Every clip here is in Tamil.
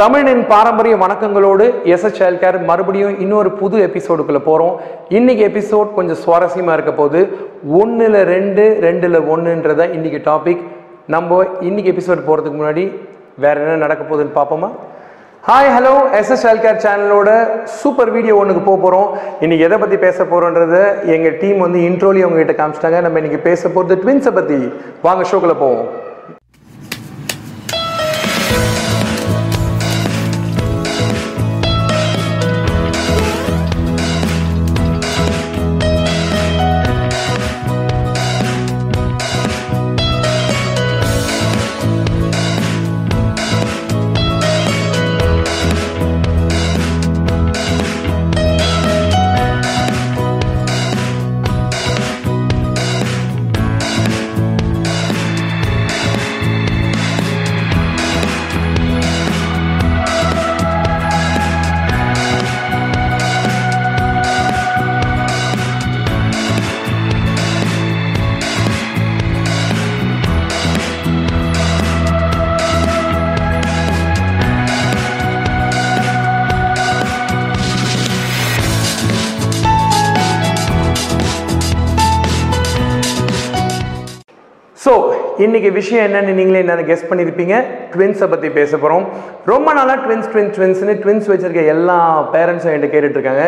தமிழின் பாரம்பரிய வணக்கங்களோடு எஸ்எஸ் எஸ் சைல்ட் கேர் மறுபடியும் இன்னொரு புது எபிசோடுக்குள்ள போகிறோம் இன்னைக்கு எபிசோட் கொஞ்சம் சுவாரஸ்யமாக இருக்க போது ஒன்றில் ரெண்டு ரெண்டில் ஒன்றுன்றத இன்னைக்கு டாபிக் நம்ம இன்னைக்கு எபிசோட் போகிறதுக்கு முன்னாடி வேற என்ன நடக்க போகுதுன்னு பார்ப்போமா? Hi hello SS S care சேனலோட சூப்பர் வீடியோ ஒன்றுக்கு போக போகிறோம் இன்னைக்கு எதை பற்றி பேச போகிறோன்றத எங்கள் டீம் வந்து இன்ட்ரோலி அவங்ககிட்ட காமிச்சிட்டாங்க. நம்ம இன்னைக்கு பேச போகிறது ட்வின்ஸை பற்றி வாங்க ஷோக்குள்ள போவோம். இன்றைக்கி இன்னைக்கு விஷயம் என்னன்னு நீங்களே என்ன கெஸ் பண்ணியிருப்பீங்க ட்வின்ஸை பற்றி பேச போகிறோம் ரொம்ப நாளாக ட்வின்ஸ் ட்வின்ஸ் ட்வின்ஸ்னு ட்வின்ஸ் வச்சிருக்க எல்லா பேரண்ட்ஸும் என்கிட்ட கேட்டுட்டு இருக்காங்க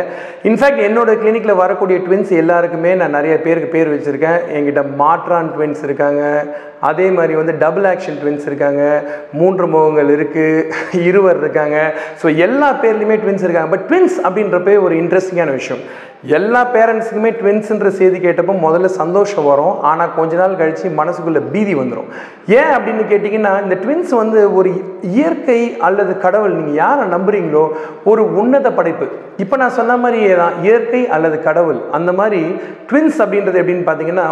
இன்ஃபேக்ட் என்னோட கிளினிக்கில் வரக்கூடிய ட்வின்ஸ் எல்லாருக்குமே நான் நிறைய பேருக்கு பேர் வச்சுருக்கேன். என்கிட்ட மாற்றான் ட்வின்ஸ் இருக்காங்க. அதே மாதிரி வந்து டபுள் ஆக்ஷன் ட்வின்ஸ் இருக்காங்க மூன்று முகங்கள் இருக்குது இருவர் இருக்காங்க. ஸோ எல்லா பேர்லையுமே ட்வின்ஸ் இருக்காங்க. பட் ட்வின்ஸ் அப்படின்றப்பே ஒரு இன்ட்ரெஸ்டிங்கான விஷயம். எல்லா பேரண்ட்ஸுக்குமே ட்வின்ஸுன்ற செய்தி கேட்டப்போ முதல்ல சந்தோஷம் வரும். ஆனால் கொஞ்ச நாள் கழித்து மனசுக்குள்ளே பீதி வந்துடும் ஏன் அப்படின்னு கேட்டிங்கன்னா இந்த ட்வின்ஸ் வந்து ஒரு இயற்கை அல்லது கடவுள் நீங்கள் யாரை நம்புறீங்களோ ஒரு உன்னத படைப்பு. இப்போ நான் சொன்ன மாதிரியே தான் இயற்கை அல்லது கடவுள். அந்த மாதிரி ட்வின்ஸ் அப்படின்றது எப்படின்னு பார்த்தீங்கன்னா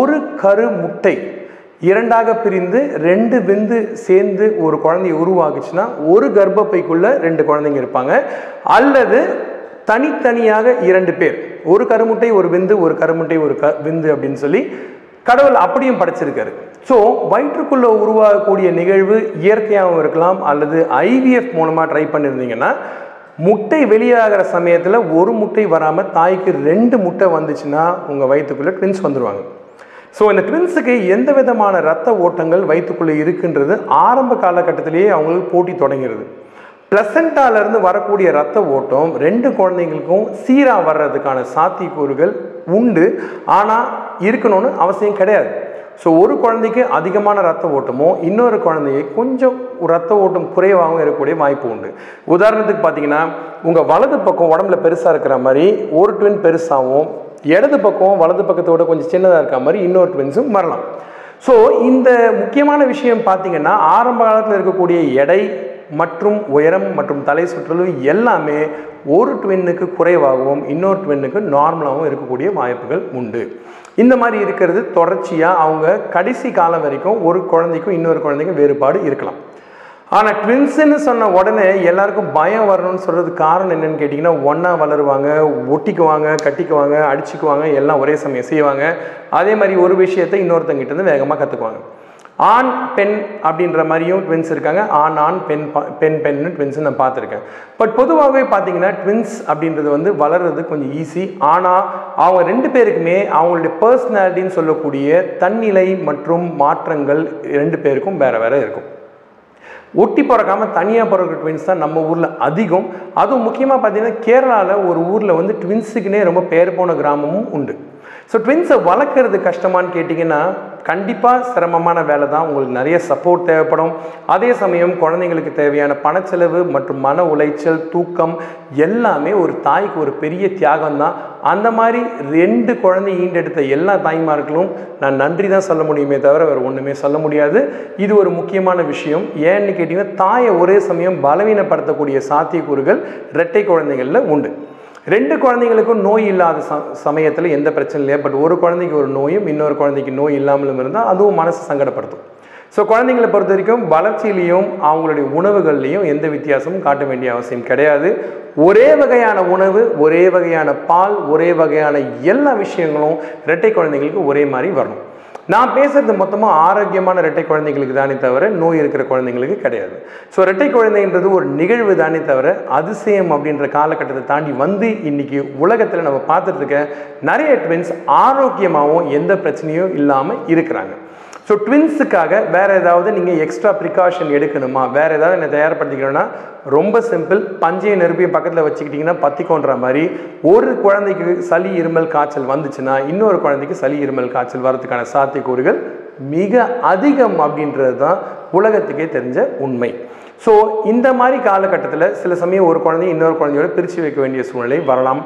ஒரு கரு முட்டை. இரண்டாக பிரிந்து ரெண்டு விந்து சேர்ந்து ஒரு குழந்தைய உருவாகுச்சுன்னா ஒரு கர்ப்பப்பைக்குள்ளே ரெண்டு குழந்தைங்க இருப்பாங்க. அல்லது தனித்தனியாக இரண்டு பேர். ஒரு கருமுட்டை ஒரு விந்து ஒரு கருமுட்டை ஒரு க விந்து அப்படின்னு சொல்லி கடவுள் அப்படியும் படைச்சிருக்காரு. ஸோ வயிற்றுக்குள்ளே உருவாகக்கூடிய நிகழ்வு இயற்கையாகவும் இருக்கலாம் அல்லது ஐவிஎஃப் மூலமாக ட்ரை பண்ணியிருந்தீங்கன்னா முட்டை வெளியாகிற சமயத்தில் ஒரு முட்டை வராமல் தாய்க்கு ரெண்டு முட்டை வந்துச்சுன்னா உங்கள் வயிற்றுக்குள்ளே ட்வின்ஸ் வந்துடுவாங்க ஸோ இந்த ட்வின்ஸுக்கு எந்த விதமான ரத்த ஓட்டங்கள் வயிற்றுக்குள்ளே இருக்குன்றது? ஆரம்ப காலகட்டத்திலேயே அவங்களுக்கு போட்டி தொடங்கிறது. பிளசண்டாலேருந்து வரக்கூடிய ரத்த ஓட்டம் ரெண்டு குழந்தைங்களுக்கும் சீராக வர்றதுக்கான சாத்தியக்கூறுகள் உண்டு. ஆனால் இருக்கணும்னு அவசியம் கிடையாது. ஸோ ஒரு குழந்தைக்கு அதிகமான ரத்த ஓட்டமோ இன்னொரு குழந்தைக்கு கொஞ்சம் ரத்த ஓட்டம் குறைவாகவும் இருக்கக்கூடிய வாய்ப்பு உண்டு. உதாரணத்துக்கு பார்த்தீங்கன்னா உங்கள் வலது பக்கம் உடம்புல பெருசாக இருக்கிற மாதிரி ஒரு ட்வின் பெருசாகவும் இடது பக்கம் வலது பக்கத்தோட கொஞ்சம் சின்னதாக இருக்கிற மாதிரி இன்னொரு ட்வின்ஸும் வரலாம். ஸோ இந்த முக்கியமான விஷயம் பார்த்தீங்கன்னா ஆரம்ப காலத்தில் இருக்கக்கூடிய எடை மற்றும் உயரம் மற்றும் தலை சுற்றலும் எல்லாமே ஒரு ட்வின்னுக்கு குறைவாகவும் இன்னொரு ட்வின்னுக்கு நார்மலாகவும் இருக்கக்கூடிய வாய்ப்புகள் உண்டு. இந்த மாதிரி இருக்கிறது தொடர்ச்சியாக அவங்க கடைசி காலம் வரைக்கும் ஒரு குழந்தைக்கும் இன்னொரு குழந்தைக்கும் வேறுபாடு இருக்கலாம். ஆனால் ட்வின்ஸுன்னு சொன்ன உடனே எல்லாருக்கும் பயம் வரணும்னு சொல்கிறதுக்கு காரணம் என்னன்னு கேட்டிங்கன்னா ஒன்றா வளருவாங்க ஒட்டிக்குவாங்க கட்டிக்குவாங்க அடிச்சுக்குவாங்க எல்லாம் ஒரே சமயம் செய்வாங்க. அதே மாதிரி ஒரு விஷயத்தை இன்னொருத்தங்கிட்ட இருந்து வேகமாக கற்றுக்குவாங்க ஆண் பெண் அப்படின்ற மாதிரியும் ட்வின்ஸ் இருக்காங்க. ஆண் ஆண் பெண் பெண் பெண்ணு ட்வின்ஸ் நான் பார்த்துருக்கேன். பட் பொதுவாகவே பார்த்தீங்கன்னா ட்வின்ஸ் அப்படின்றது வந்து வளர்றது கொஞ்சம் ஈஸி ஆனால் அவங்க ரெண்டு பேருக்குமே அவங்களுடைய பர்சனாலிட்டின்னு சொல்லக்கூடிய தன்னிலை மற்றும் மாற்றங்கள் ரெண்டு பேருக்கும் வேறு வேறு இருக்கும். ஒட்டி பிறக்காமல் தனியாக பிறக்கிற ட்வின்ஸ் தான் நம்ம ஊரில் அதிகம். அதுவும் முக்கியமாக பார்த்தீங்கன்னா கேரளாவில் ஒரு ஊரில் வந்து ட்வின்ஸுக்குனே ரொம்ப பேர் போன கிராமமும் உண்டு. ஸோ ட்வின்ஸை வளர்க்குறது கஷ்டமான்னு கேட்டிங்கன்னா கண்டிப்பாக சிரமமான வேலை தான் உங்களுக்கு நிறைய சப்போர்ட் தேவைப்படும். அதே சமயம் குழந்தைங்களுக்கு தேவையான பணச்செலவு மற்றும் மன உளைச்சல் தூக்கம் எல்லாமே ஒரு தாய்க்கு ஒரு பெரிய தியாகம் தான் அந்த மாதிரி ரெண்டு குழந்தை ஈண்டெடுத்த எல்லா தாய்மார்களும் நான் நன்றி தான் சொல்ல முடியுமே தவிர வேறு ஒன்றுமே சொல்ல முடியாது. இது ஒரு முக்கியமான விஷயம். ஏன்னு கேட்டிங்கன்னா தாயை ஒரே சமயம் பலவீனப்படுத்தக்கூடிய சாத்தியக்கூறுகள் இரட்டை குழந்தைகளில் உண்டு. ரெண்டு குழந்தைங்களுக்கும் நோய் இல்லாத ச சமயத்தில் எந்த பிரச்சனையும் இல்லையா? பட் ஒரு குழந்தைக்கு ஒரு நோயும் இன்னொரு குழந்தைக்கு நோய் இல்லாமலும் இருந்தால் அதுவும் மனசு சங்கடப்படுத்தும். ஸோ குழந்தைங்களை பொறுத்த வரைக்கும் வளர்ச்சியிலையும் அவங்களுடைய உணவுகள்லையும் எந்த வித்தியாசமும் காட்ட வேண்டிய அவசியம் கிடையாது. ஒரே வகையான உணவு ஒரே வகையான பால் ஒரே வகையான எல்லா விஷயங்களும் இரட்டை குழந்தைங்களுக்கு ஒரே மாதிரி வரணும். நான் பேசுறது மொத்தமாக ஆரோக்கியமான இரட்டை குழந்தைங்களுக்கு தானே தவிர நோய் இருக்கிற குழந்தைங்களுக்கு கிடையாது. ஸோ இரட்டை குழந்தைன்றது ஒரு நிகழ்வு தானே தவிர அதிசயம் அப்படின்ற காலகட்டத்தை தாண்டி வந்து இன்னைக்கு உலகத்தில் நம்ம பார்த்துட்டு இருக்க நிறைய ட்வின்ஸ் ஆரோக்கியமாகவும் எந்த பிரச்சனையும் இல்லாமல் இருக்கிறாங்க. ஸோ ட்வின்ஸுக்காக வேற ஏதாவது நீங்கள் எக்ஸ்ட்ரா ப்ரிகாஷன் எடுக்கணுமா? வேற ஏதாவது என்ன தயார்படுத்திக்கணும்னா ரொம்ப சிம்பிள் பஞ்சையும் நெருப்பையும் பக்கத்தில் வச்சுக்கிட்டிங்கன்னா பத்திக்கோன்ற மாதிரி ஒரு குழந்தைக்கு சளி இருமல் காய்ச்சல் வந்துச்சுன்னா இன்னொரு குழந்தைக்கு சளி இருமல் காய்ச்சல் வரதுக்கான சாத்தியக்கூறுகள் மிக அதிகம் அப்படின்றது தான் உலகத்துக்கே தெரிஞ்ச உண்மை. ஸோ இந்த மாதிரி காலகட்டத்தில் சில சமயம் ஒரு குழந்தைய இன்னொரு குழந்தையோட பிரித்து வைக்க வேண்டிய சூழ்நிலை வரலாம்.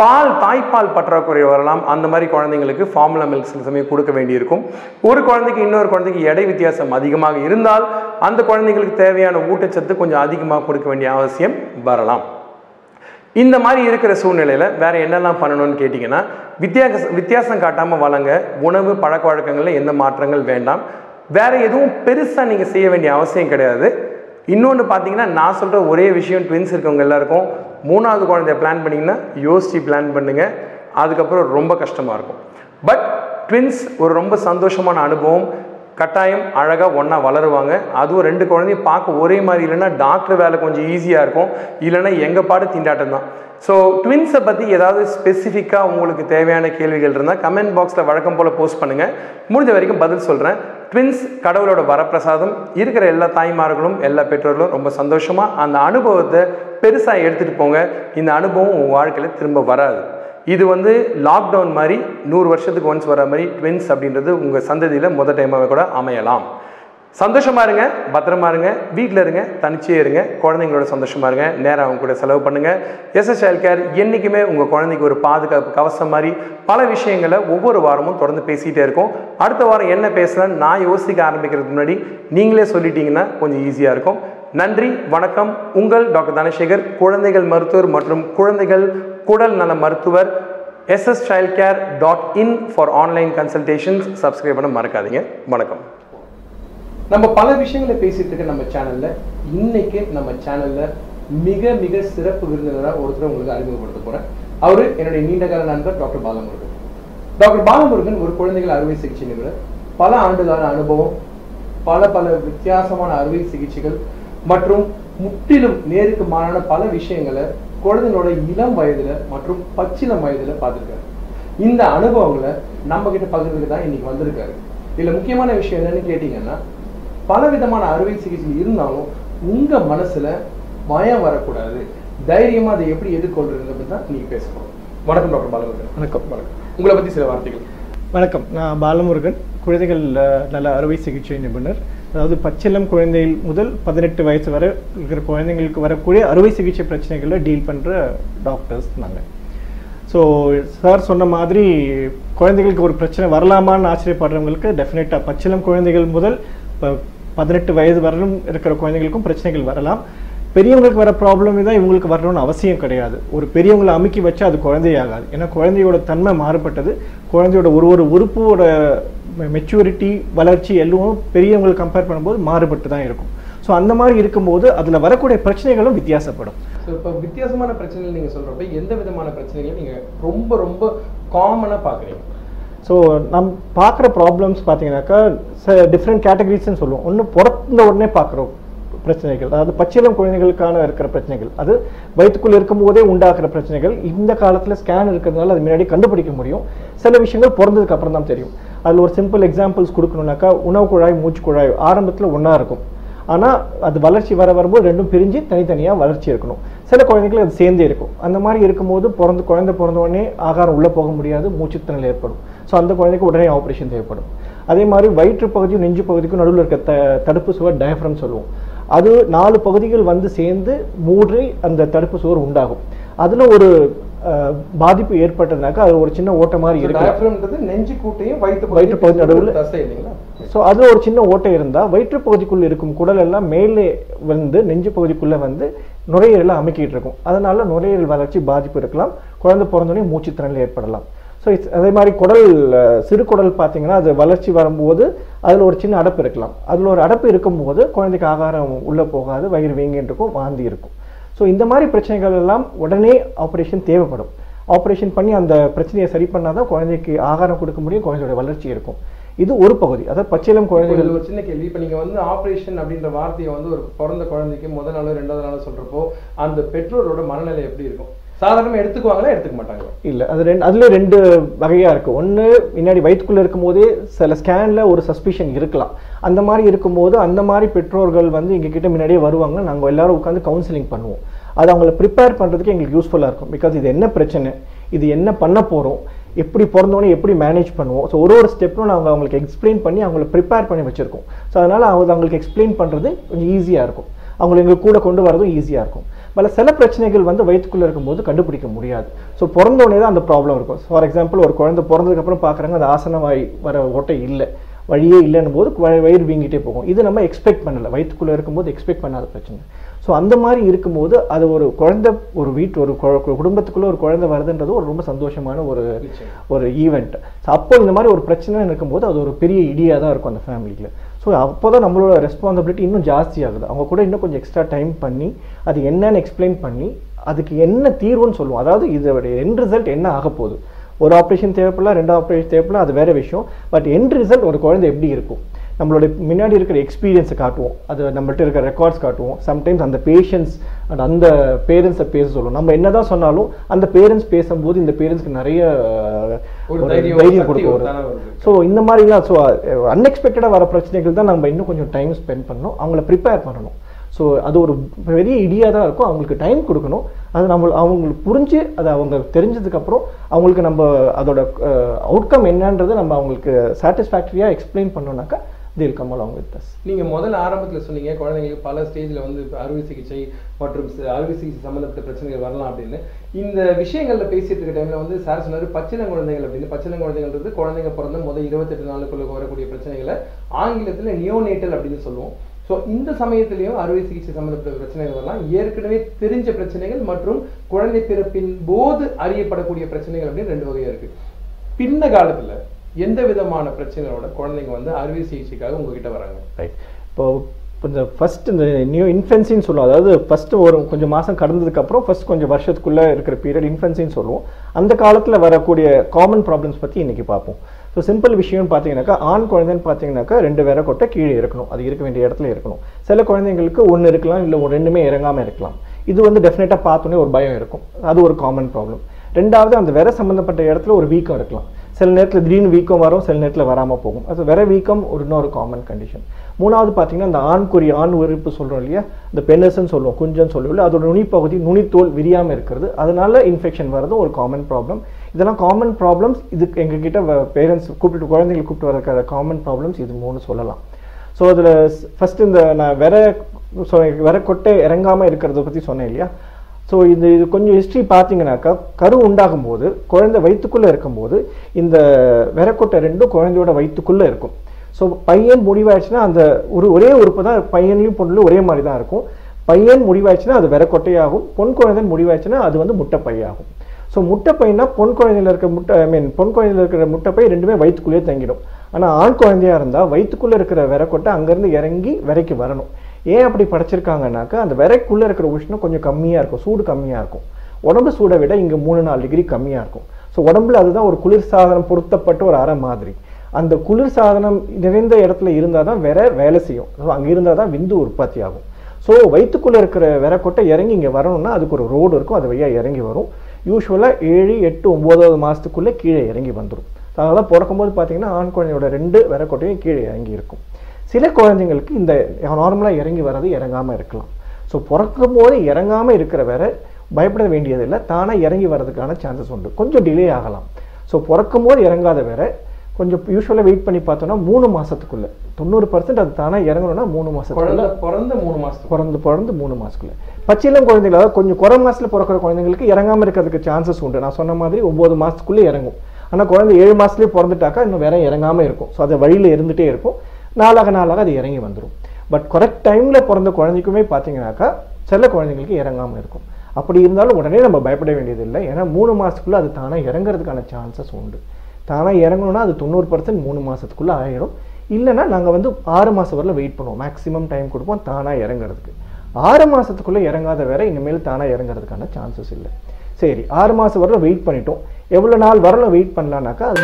பால் தாய்ப்பால் பற்றாக்குறை வரலாம் அந்த மாதிரி குழந்தைங்களுக்கு ஃபார்முலா மில்க் சில சமயம் கொடுக்க வேண்டியிருக்கும். ஒரு குழந்தைக்கு இன்னொரு குழந்தைக்கு எடை வித்தியாசம் அதிகமாக இருந்தால் அந்த குழந்தைங்களுக்கு தேவையான ஊட்டச்சத்து கொஞ்சம் அதிகமாக கொடுக்க வேண்டிய அவசியம் வரலாம். இந்த மாதிரி இருக்கிற சூழ்நிலையில் வேற என்னெல்லாம் பண்ணணும்னு கேட்டிங்கன்னா வித்தியாச வித்தியாசம் காட்டாமல் வழங்க உணவு பழக்க வழக்கங்களில் எந்த மாற்றங்கள் வேண்டாம். வேற எதுவும் பெருசாக நீங்கள் செய்ய வேண்டிய அவசியம் கிடையாது. இன்னொன்று பார்த்தீங்கன்னா நான் சொல்கிற ஒரே விஷயம் ட்வின்ஸ் இருக்கவங்க எல்லாருக்கும். மூணாவது குழந்தைய பிளான் பண்ணிங்கன்னா யோசிச்சு பிளான் பண்ணுங்கள் அதுக்கப்புறம் ரொம்ப கஷ்டமாக இருக்கும். பட் ட்வின்ஸ் ஒரு ரொம்ப சந்தோஷமான அனுபவம். கட்டாயம் அழகாக ஒன்றா வளருவாங்க. அதுவும் ரெண்டு குழந்தையும் பார்க்க ஒரே மாதிரி இல்லைன்னா டாக்டர் வேலை கொஞ்சம் ஈஸியாக இருக்கும். இல்லைன்னா எங்கள் பாடு திண்டாட்டம் தான். ஸோ ட்வின்ஸை பற்றி ஏதாவது ஸ்பெசிஃபிக்காக உங்களுக்கு தேவையான கேள்விகள் இருந்தால் கமெண்ட் பாக்ஸில் வழக்கம் போல் போஸ்ட் பண்ணுங்கள் முடிஞ்ச வரைக்கும் பதில் சொல்கிறேன் ட்வின்ஸ் கடவுளோட வரப்பிரசாதம் இருக்கிற எல்லா தாய்மார்களும் எல்லா பெற்றோர்களும் ரொம்ப சந்தோஷமாக அந்த அனுபவத்தை பெருசாக எடுத்துகிட்டு போங்க. இந்த அனுபவம் உங்கள் வாழ்க்கையில் திரும்ப வராது. இது வந்து லாக்டவுன் மாதிரி நூறு வருஷத்துக்கு ஒன்ஸ் வர மாதிரி ட்வின்ஸ் அப்படின்றது உங்கள் சந்ததியில் முத டைமாகவே கூட அமையலாம். சந்தோஷமா இருங்க பத்திரமா இருங்க வீட்டில் இருங்க தனிச்சே இருங்க. குழந்தைங்களோட சந்தோஷமா இருங்க நேரம் அவங்க கூட செலவு பண்ணுங்க. எஸ்எஸ் சைல்ட் கேர் என்றைக்குமே உங்கள் குழந்தைக்கு ஒரு பாதுகாப்பு கவசம் மாதிரி பல விஷயங்களை ஒவ்வொரு வாரமும் தொடர்ந்து பேசிகிட்டே இருக்கோம். அடுத்த வாரம் என்ன பேசலாம்னு நான் யோசிக்க ஆரம்பிக்கிறதுக்கு முன்னாடி நீங்களே சொல்லிட்டீங்கன்னா கொஞ்சம் ஈஸியாக இருக்கும். நன்றி வணக்கம். உங்கள் டாக்டர் தனசேகர் குழந்தைகள் மருத்துவர் மற்றும் குழந்தைகள் குடல் நல மருத்துவர். SS child care dot in for online consultations subscribe பண்ண மறக்காதீங்க. வணக்கம். நம்ம பல விஷயங்களை பேசிட்டு இருக்க நம்ம சேனல்ல இன்னைக்கு நம்ம சேனல்ல மிக மிக சிறப்பு விருந்தினராக ஒருத்தர் உங்களுக்கு அறிமுகப்படுத்த போறேன். அவரு என்னுடைய நீண்டகால நண்பர் டாக்டர் பாலமுருகன். டாக்டர் பாலமுருகன் ஒரு குழந்தைகள் அறுவை சிகிச்சை நிபுணர். பல ஆண்டுகால அனுபவம் பல பல வித்தியாசமான அறுவை சிகிச்சைகள் மற்றும் முற்றிலும் நேருக்கு மாறான பல விஷயங்களை குழந்தைங்களோட இளம் வயதுல மற்றும் பச்சிளம் வயதுல பார்த்துருக்காரு. இந்த அனுபவங்களை நம்ம கிட்ட பகிர்ந்துக்கு தான் இன்னைக்கு வந்திருக்காரு. இதுல முக்கியமான விஷயம் என்னன்னு கேட்டீங்கன்னா பல விதமான அறுவை சிகிச்சை இருந்தாலும் உங்க மனசுல பயம் வரக்கூடாது. தைரியமா அதை எப்படி எதிர்கொள்றதுன்னு பத்தி தான் நீங்க பேசணும். வணக்கம் டாக்டர் பாலமுருகன். வணக்கம். வணக்கம். உங்களை பத்தி சில வார்த்தைகள். வணக்கம். நான் பாலமுருகன் குழந்தைகள் அஹ், நல அறுவை சிகிச்சை நிபுணர். அதாவது பச்சிளம் குழந்தைகள் முதல் பதினெட்டு வயசு வரை இருக்கிற குழந்தைங்களுக்கு வரக்கூடிய அறுவை சிகிச்சை பிரச்சனைகளை டீல் பண்ணுற டாக்டர்ஸ் நாங்கள் ஸோ சார் சொன்ன மாதிரி குழந்தைகளுக்கு ஒரு பிரச்சனை வரலாமான்னு ஆச்சரியப்படுறவங்களுக்கு டெஃபினட்டாக பச்சிளம் குழந்தைகள் முதல் இப்போ பதினெட்டு வயது வரலும் இருக்கிற குழந்தைகளுக்கும் பிரச்சனைகள் வரலாம். பெரியவங்களுக்கு வர ப்ராப்ளம் தான் இவங்களுக்கு வரணும்னு அவசியம் கிடையாது. ஒரு பெரியவங்களை அமுக்கி வச்சா அது குழந்தையாகாது. ஏன்னா குழந்தையோட தன்மை மாறுபட்டது. குழந்தையோட ஒரு ஒரு உறுப்போட மெச்சூரிட்டி வளர்ச்சி எல்லாம் பெரியவங்களை கம்பேர் பண்ணும்போது மாறுபட்டு தான் இருக்கும். ஸோ அந்த மாதிரி இருக்கும்போது அதில் வரக்கூடிய பிரச்சனைகளும் வித்தியாசப்படும். ஸோ இப்போ வித்தியாசமான பிரச்சனைகள் நீங்கள் சொல்கிறப்ப எந்த விதமான பிரச்சனைகளும் நீங்கள் ரொம்ப ரொம்ப காமனாக பார்க்குறீங்க? ஸோ நம் பார்க்குற ப்ராப்ளம்ஸ் பார்த்தீங்கன்னாக்கா டிஃப்ரெண்ட் கேட்டகரிஸ்ன்னு சொல்லுவோம். ஒன்று பிறந்த உடனே பார்க்குறோம் பிரச்சனைகள். அதாவது பச்சிளம் குழந்தைகளுக்கான இருக்கிற பிரச்சனைகள். அது வயிற்றுக்குள்ள இருக்கும்போதே உண்டாக்குற பிரச்சனைகள். இந்த காலத்தில் ஸ்கேன் இருக்கிறதுனால அது முன்னாடி கண்டுபிடிக்க முடியும். சில விஷயங்கள் பிறந்ததுக்கு அப்புறம் தான் தெரியும். அதில் ஒரு சிம்பிள் எக்ஸாம்பிள்ஸ் கொடுக்கணுனாக்கா உணவு குழாய் மூச்சு குழாய் ஆரம்பத்தில் ஒன்றா இருக்கும். ஆனால் அது வளர்ச்சி வர வரும்போது ரெண்டும் பிரிஞ்சு தனித்தனியாக வளர்ச்சி இருக்கணும். சில குழந்தைங்களுக்கு அது சேர்ந்தே இருக்கும். அந்த மாதிரி இருக்கும்போது பிறந்து குழந்தை பிறந்த உடனே ஆகாரம் உள்ளே போக முடியாது. மூச்சுத்திறல் ஏற்படும். ஸோ அந்த குழந்தைக்கு உடனே ஆப்ரேஷன் தேவைப்படும். அதே மாதிரி வயிற்று பகுதியும் நெஞ்சு பகுதிக்கும் நடுவில் இருக்க த தடுப்பு சுவர் டயஃப்ரம் சொல்லுவோம். அது நாலு பகுதிகள் வந்து சேர்ந்து மூடி அந்த தடுப்பு சுவர் உண்டாகும். அதில் ஒரு பாதிப்பு ஏற்பட்டதுனாக்கா அது ஒரு சின்ன ஓட்ட மாதிரி இருக்கு டயப்ரம்ன்றது நெஞ்சு கூட்டையும் வயிற்று வயிற்று பகுதி நடுவுல. ஸோ அதில் ஒரு சின்ன ஓட்டை இருந்தால் வயிற்று பகுதிக்குள்ள இருக்கும் குடல் எல்லாம் மேலே வந்து நெஞ்சு பகுதிக்குள்ள வந்து நுரையீரலை அமுக்கிட்டு இருக்கும். அதனால நுரையீரல் வளர்ச்சி பாதிப்பு இருக்கலாம். குழந்தை பிறந்தோடனே மூச்சுத்திறனில் ஏற்படலாம். ஸோ அதே மாதிரி குடல் சிறு குடல் பார்த்தீங்கன்னா அது வளர்ச்சி வரும்போது அதில் ஒரு சின்ன அடப்பு இருக்கலாம். அதில் ஒரு அடப்பு இருக்கும்போது குழந்தைக்கு ஆகாரம் உள்ளே போகாது வயிறு இருக்கும் வாந்தி இருக்கும். ஸோ இந்த மாதிரி பிரச்சனைகள் எல்லாம் உடனே ஆப்ரேஷன் தேவைப்படும். ஆப்ரேஷன் பண்ணி அந்த பிரச்சனையை சரி பண்ணால் தான் குழந்தைக்கு ஆகாரம் கொடுக்க முடியும் குழந்தையோட வளர்ச்சி இருக்கும். இது ஒரு பகுதி. அதாவது பச்சிளம் குழந்தைகள் ஒரு சின்ன கேள்வி. இப்போ நீங்க வந்து ஆபரேஷன் அப்படின்ற வார்த்தையை வந்து ஒரு பிறந்த குழந்தைக்கு முதல் நாள் ரெண்டாவது நாள் சொல்றப்போ அந்த பெற்றோரோட மனநிலை எப்படி இருக்கும்? சாதாரணமாக எடுத்துக்குவாங்களா எடுத்துக்க மாட்டாங்க இல்லை அது ரெண்டு அதுல ரெண்டு வகையாக இருக்கு. ஒன்று முன்னாடி வயிற்றுக்குள்ளே இருக்கும்போதே சில ஸ்கேனில் ஒரு சஸ்பிஷன் இருக்கலாம். அந்த மாதிரி இருக்கும்போது அந்த மாதிரி பெற்றோர்கள் வந்து எங்ககிட்ட முன்னாடியே வருவாங்க. நாங்கள் எல்லாரும் உட்காந்து கவுன்சிலிங் பண்ணுவோம். அது அவங்கள ப்ரிப்பேர் பண்ணுறதுக்கு எங்களுக்கு யூஸ்ஃபுல்லாக இருக்கும். பிகாஸ் இது என்ன பிரச்சனை? இது என்ன பண்ண போகிறோம் எப்படி பிறந்தோன்னே எப்படி மேனேஜ் பண்ணுவோம்? ஸோ ஒரு ஒரு ஸ்டெப்பும் நாங்கள் அவங்களுக்கு எக்ஸ்பிளைன் பண்ணி அவங்கள ப்ரிப்பேர் பண்ணி வச்சுருக்கோம். ஸோ அதனால் அவங்க அவங்களுக்கு எக்ஸ்பிளைன் பண்ணுறது கொஞ்சம் ஈஸியாக இருக்கும். அவங்களை எங்கள் கூட கொண்டு வரதும் ஈஸியாக இருக்கும். பல சில பிரச்சனைகள் வந்து வயிற்றுக்குள்ள இருக்கும்போது கண்டுபிடிக்க முடியாது. ஸோ பிறந்த உடனே தான் அந்த ப்ராப்ளம் இருக்கும். ஃபார் எக்ஸாம்பிள் ஒரு குழந்தை பிறந்ததுக்கப்புறம் பார்க்குறாங்க அந்த ஆசனவாய் வர ஓட்டை இல்லை வழியே இல்லைன்னும் போது வயிறு வீங்கிட்டே போகும். இது நம்ம எக்ஸ்பெக்ட் பண்ணல. வயிற்றுக்குள்ள இருக்கும்போது எக்ஸ்பெக்ட் பண்ணாத பிரச்சனை. ஸோ அந்த மாதிரி இருக்கும்போது அது ஒரு குழந்தை ஒரு வீட்டு ஒரு குடும்பத்துக்குள்ள ஒரு குழந்தை வருதுன்றது ஒரு ரொம்ப சந்தோஷமான ஒரு. ஒரு ஈவெண்ட் அப்போ இந்த மாதிரி ஒரு பிரச்சனை இருக்கும்போது அது ஒரு பெரிய இடியாக தான் இருக்கும் அந்த ஃபேமிலியில் ஸோ அப்போ தான் நம்மளோட ரெஸ்பான்சிபிலிட்டி இன்னும் ஜாஸ்தி ஆகுது அவங்க கூட இன்னும் கொஞ்சம் எக்ஸ்ட்ரா டைம் பண்ணி அது என்னன்னு எக்ஸ்பிளைன் பண்ணி அதுக்கு என்ன தீர்வுன்னு சொல்லுவோம். அதாவது இதோடைய என் ரிசல்ட் என்ன ஆக போகுது? ஒரு ஆப்ரேஷன் தேவைப்படலாம் ரெண்டு ஆப்ரேஷன் தேவைப்படலாம் அது வேற விஷயம். பட் என் ரிசல்ட் ஒரு குழந்தை எப்படி இருக்கும்? நம்மளோட முன்னாடி இருக்கிற எக்ஸ்பீரியன்ஸை காட்டுவோம். அது நம்மள்ட்ட இருக்கிற ரெக்கார்ட்ஸ் காட்டுவோம். சம்டைம்ஸ் அந்த பேஷன்ஸ் அண்ட் அந்த பேரண்ட்ஸை பேச சொல்லுவோம். நம்ம என்னதான் சொன்னாலும் அந்த பேரண்ட்ஸ் பேசும்போது இந்த பேரண்ட்ஸ்க்கு நிறைய தைரியம், கொடுக்க தானா. ஸோ இந்த மாதிரிலாம் ஸோ அன்எக்ஸ்பெக்டடாக வர பிரச்சனைகள் தான் நம்ம இன்னும் கொஞ்சம் டைம் ஸ்பெண்ட் பண்ணணும். அவங்கள ப்ரிப்பேர் பண்ணணும். ஸோ அது ஒரு பெரிய இடியாக தான் இருக்கும். அவங்களுக்கு டைம் கொடுக்கணும். அது நம்ம அவங்களுக்கு புரிஞ்சு அது அவங்க தெரிஞ்சதுக்கப்புறம் அவங்களுக்கு நம்ம அதோட அவுட்கம் என்னன்றதை நம்ம அவங்களுக்கு சாட்டிஸ்ஃபேக்டரியாக எக்ஸ்பிளைன் பண்ணோம்னாக்கா தில் கம் along with us முதல்ல ஆரம்பத்தில் சொன்னீங்க குழந்தைங்களுக்கு பல ஸ்டேஜில் வந்து அறுவை சிகிச்சை மற்றும் அறுவை சிகிச்சை சம்மந்தப்பட்ட பிரச்சனைகள் வரலாம் அப்படின்னு. இந்த விஷயங்களில் பேசிட்டு இருக்க டைமில் வந்து சார் சொன்னார் பச்சிளம் குழந்தைகள் அப்படின்னு. பச்சிளம் குழந்தைகள்ன்றது குழந்தைங்க பிறந்த முதல் இருபத்தெட்டு நாளுக்குள்ள வரக்கூடிய பிரச்சனைகளை ஆங்கிலத்தில் நியோனேட்டல் அப்படின்னு சொல்லுவோம். ஸோ இந்த சமயத்திலையும் அறுவை சிகிச்சை சம்பந்தப்பட்ட பிரச்சனைகள் வரலாம். ஏற்கனவே தெரிஞ்ச பிரச்சனைகள் மற்றும் குழந்தை பிறப்பின் போது அறியப்படக்கூடிய பிரச்சனைகள் அப்படின்னு ரெண்டு வகையாக இருக்கு. பின்ன காலத்தில் எந்த விதமான பிரச்சனைகளோட குழந்தைங்க வந்து அறுவை சிகிச்சைக்காக உங்ககிட்ட வராங்க? ரைட் இப்போ கொஞ்சம் ஃபர்ஸ்ட் இந்த நியூ இன்ஃபென்சின்னு சொல்லுவோம். அதாவது ஃபர்ஸ்ட் ஒரு கொஞ்சம் மாதம் கடந்ததுக்கப்புறம் ஃபர்ஸ்ட் கொஞ்சம் வருஷத்துக்குள்ளே இருக்கிற பீரியட் இன்ஃபென்சின்னு சொல்லுவோம். அந்த காலத்தில் வரக்கூடிய காமன் ப்ராப்ளம்ஸ் பற்றி இன்றைக்கி பார்ப்போம். ஸோ சிம்பிள் விஷயம்னு பார்த்தீங்கன்னாக்கா ஆண் குழந்தைன்னு பார்த்தீங்கன்னாக்கா ரெண்டு வேற கொட்டை கீழே இருக்கணும். அது இருக்க வேண்டிய இடத்துல இருக்கணும். சில குழந்தைங்களுக்கு ஒன்று இருக்கலாம் இல்லை ஒரு ரெண்டுமே இறங்காமல் இருக்கலாம். இது வந்து டெஃபினட்டாக பார்த்தோன்னே ஒரு பயம் இருக்கும். அது ஒரு காமன் ப்ராப்ளம் ரெண்டாவது அந்த வேற சம்மந்தப்பட்ட இடத்துல ஒரு வீக்கம் இருக்கலாம். சில நேரத்தில் திடீர்னு வீக்கம் வரும் சில நேரத்தில் வராமல் போகும். அது விர வீக்கம் ஒரு இன்னொரு காமன் கண்டிஷன் மூணாவது பார்த்தீங்கன்னா இந்த ஆண்குறி ஆண் உறுப்பு சொல்கிறோம் இல்லையா? இந்த பெனஸ்ன்னு சொல்லுவோம் குஞ்சன்னு சொல்லுவோம் இல்லை அதோட நுனிப்பகுதி நுனித்தோல் விரியாமல் இருக்கிறது. அதனால இன்ஃபெக்ஷன் வர்றது ஒரு காமன் ப்ராப்ளம் இதெல்லாம் காமன் ப்ராப்ளம்ஸ் இதுக்கு எங்ககிட்ட பேரண்ட்ஸ் கூப்பிட்டு குழந்தைங்களை கூப்பிட்டு வர காமன் ப்ராப்ளம்ஸ் இது மூணு சொல்லலாம். ஸோ அதில் ஃபஸ்ட்டு இந்த நான் விர ஸோ விர கொட்டை இறங்காமல் இருக்கிறத பற்றி சொன்னேன் இல்லையா? ஸோ இது இது கொஞ்சம் ஹிஸ்ட்ரி பார்த்தீங்கன்னாக்கா கரு உண்டாகும் போது குழந்தை வயிற்றுக்குள்ளே இருக்கும்போது இந்த விரக்கொட்டை ரெண்டும் குழந்தையோட வயிற்றுக்குள்ளே இருக்கும். ஸோ பையன் முடிவாயிடுச்சுன்னா அந்த ஒரு ஒரே உறுப்பு தான் பையன்லையும் பொண்ணுலையும் ஒரே மாதிரி தான் இருக்கும். பையன் முடிவாயிடுச்சுன்னா அது விரக்கொட்டையாகும் பொன் குழந்தைன்னு முடிவாயிடுச்சுன்னா அது வந்து முட்டைப்பையாகும். ஸோ முட்டைப்பைனா பொன் குழந்தையில் இருக்கிற முட்டை ஐ மீன் பொன் குழந்தையில் இருக்கிற முட்டைப்பை ரெண்டுமே வயிற்றுக்குள்ளேயே தங்கிடும். ஆனால் ஆண் குழந்தையா இருந்தால் வயிற்றுக்குள்ளே இருக்கிற விரக்கொட்டை அங்கேருந்து இறங்கி விரைக்கு வரணும். ஏன் அப்படி படைச்சிருக்காங்கனாக்கா அந்த விரைக்குள்ளே இருக்கிற உஷ்ணம் கொஞ்சம் கம்மியாக இருக்கும் சூடு கம்மியாக இருக்கும். உடம்பு சூடை விட இங்கே மூணு நாலு டிகிரி கம்மியாக இருக்கும். ஸோ உடம்புல அதுதான் ஒரு குளிர் சாதனம் பொருத்தப்பட்ட ஒரு அறை மாதிரி. அந்த குளிர் சாதனம் நிறைந்த இடத்துல இருந்தால் தான் விரை வேலை செய்யும். ஸோ அங்கே இருந்தால் தான் விந்து உற்பத்தி ஆகும். ஸோ வயிற்றுக்குள்ளே இருக்கிற விரக்கொட்டை இறங்கி இங்கே வரணும்னா அதுக்கு ஒரு ரோடு இருக்கும். அது வழியாக இறங்கி வரும். யூஸ்வலாக ஏழு எட்டு ஒம்போதாவது மாதத்துக்குள்ளே கீழே இறங்கி வந்துடும் அதனால் பிறக்கும்போது பார்த்தீங்கன்னா ஆண் குழந்தையோட ரெண்டு விரக்கொட்டையும் கீழே இறங்கி இருக்கும். சில குழந்தைங்களுக்கு இந்த நார்மலாக இறங்கி வர்றது இறங்காமல் இருக்கலாம். ஸோ பிறக்கும் போது இறங்காமல் இருக்கிற வேற பயப்பட வேண்டியதில்லை. தானாக இறங்கி வர்றதுக்கான சான்சஸ் உண்டு. கொஞ்சம் டிலே ஆகலாம். ஸோ பிறக்கும் போது இறங்காத வேற கொஞ்சம் யூஸ்வலாக வெயிட் பண்ணி பார்த்தோம்னா மூணு மாசத்துக்குள்ள. தொண்ணூறு பர்சன்ட் அது தானாக இறங்கணும்னா மூணு மாசத்துக்குள்ள. குழந்தை பிறந்த மூணு மாசத்துக்கு பிறந்து பிறந்து மூணு மாசத்துக்குள்ள. பச்சிளம் குழந்தைகள் அதாவது கொஞ்சம் குறை மாசத்துல பிறக்கிற குழந்தைங்களுக்கு இறங்காம இருக்கிறதுக்கு சான்சஸ் உண்டு. நான் சொன்ன மாதிரி ஒன்பது மாசத்துக்குள்ளே இறங்கும். ஆனா குழந்தை ஏழு மாசத்துலயே பிறந்துட்டாக்கா இன்னும் வேற இறங்காம இருக்கும். ஸோ அது வழியில இருந்துட்டே இருக்கும். நாளாக நாளாக அது இறங்கி வந்துடும் பட் கரெக்ட் டைமில் பிறந்த குழந்தைக்குமே பார்த்தீங்கன்னாக்கா சில குழந்தைங்களுக்கு இறங்காமல் இருக்கும். அப்படி இருந்தாலும் உடனே நம்ம பயப்பட வேண்டியதில்லை. ஏன்னா மூணு மாதத்துக்குள்ளே அது தானாக இறங்குறதுக்கான சான்சஸ் உண்டு. தானாக இறங்கணும்னா அது தொண்ணூறு பர்சன்ட் மூணு மாதத்துக்குள்ளே ஆயிடும். இல்லைன்னா நாங்கள் வந்து ஆறு மாதம் வரல வெயிட் பண்ணுவோம். மேக்ஸிமம் டைம் கொடுப்போம் தானாக இறங்குறதுக்கு. ஆறு மாதத்துக்குள்ளே இறங்காத வேற இனிமேல் தானாக இறங்குறதுக்கான சான்சஸ் இல்லை. சரி ஆறு மாதம் வரல வெயிட் பண்ணிட்டோம். எவ்வளோ நாள் வரல வெயிட் பண்ணலான்னாக்கா அது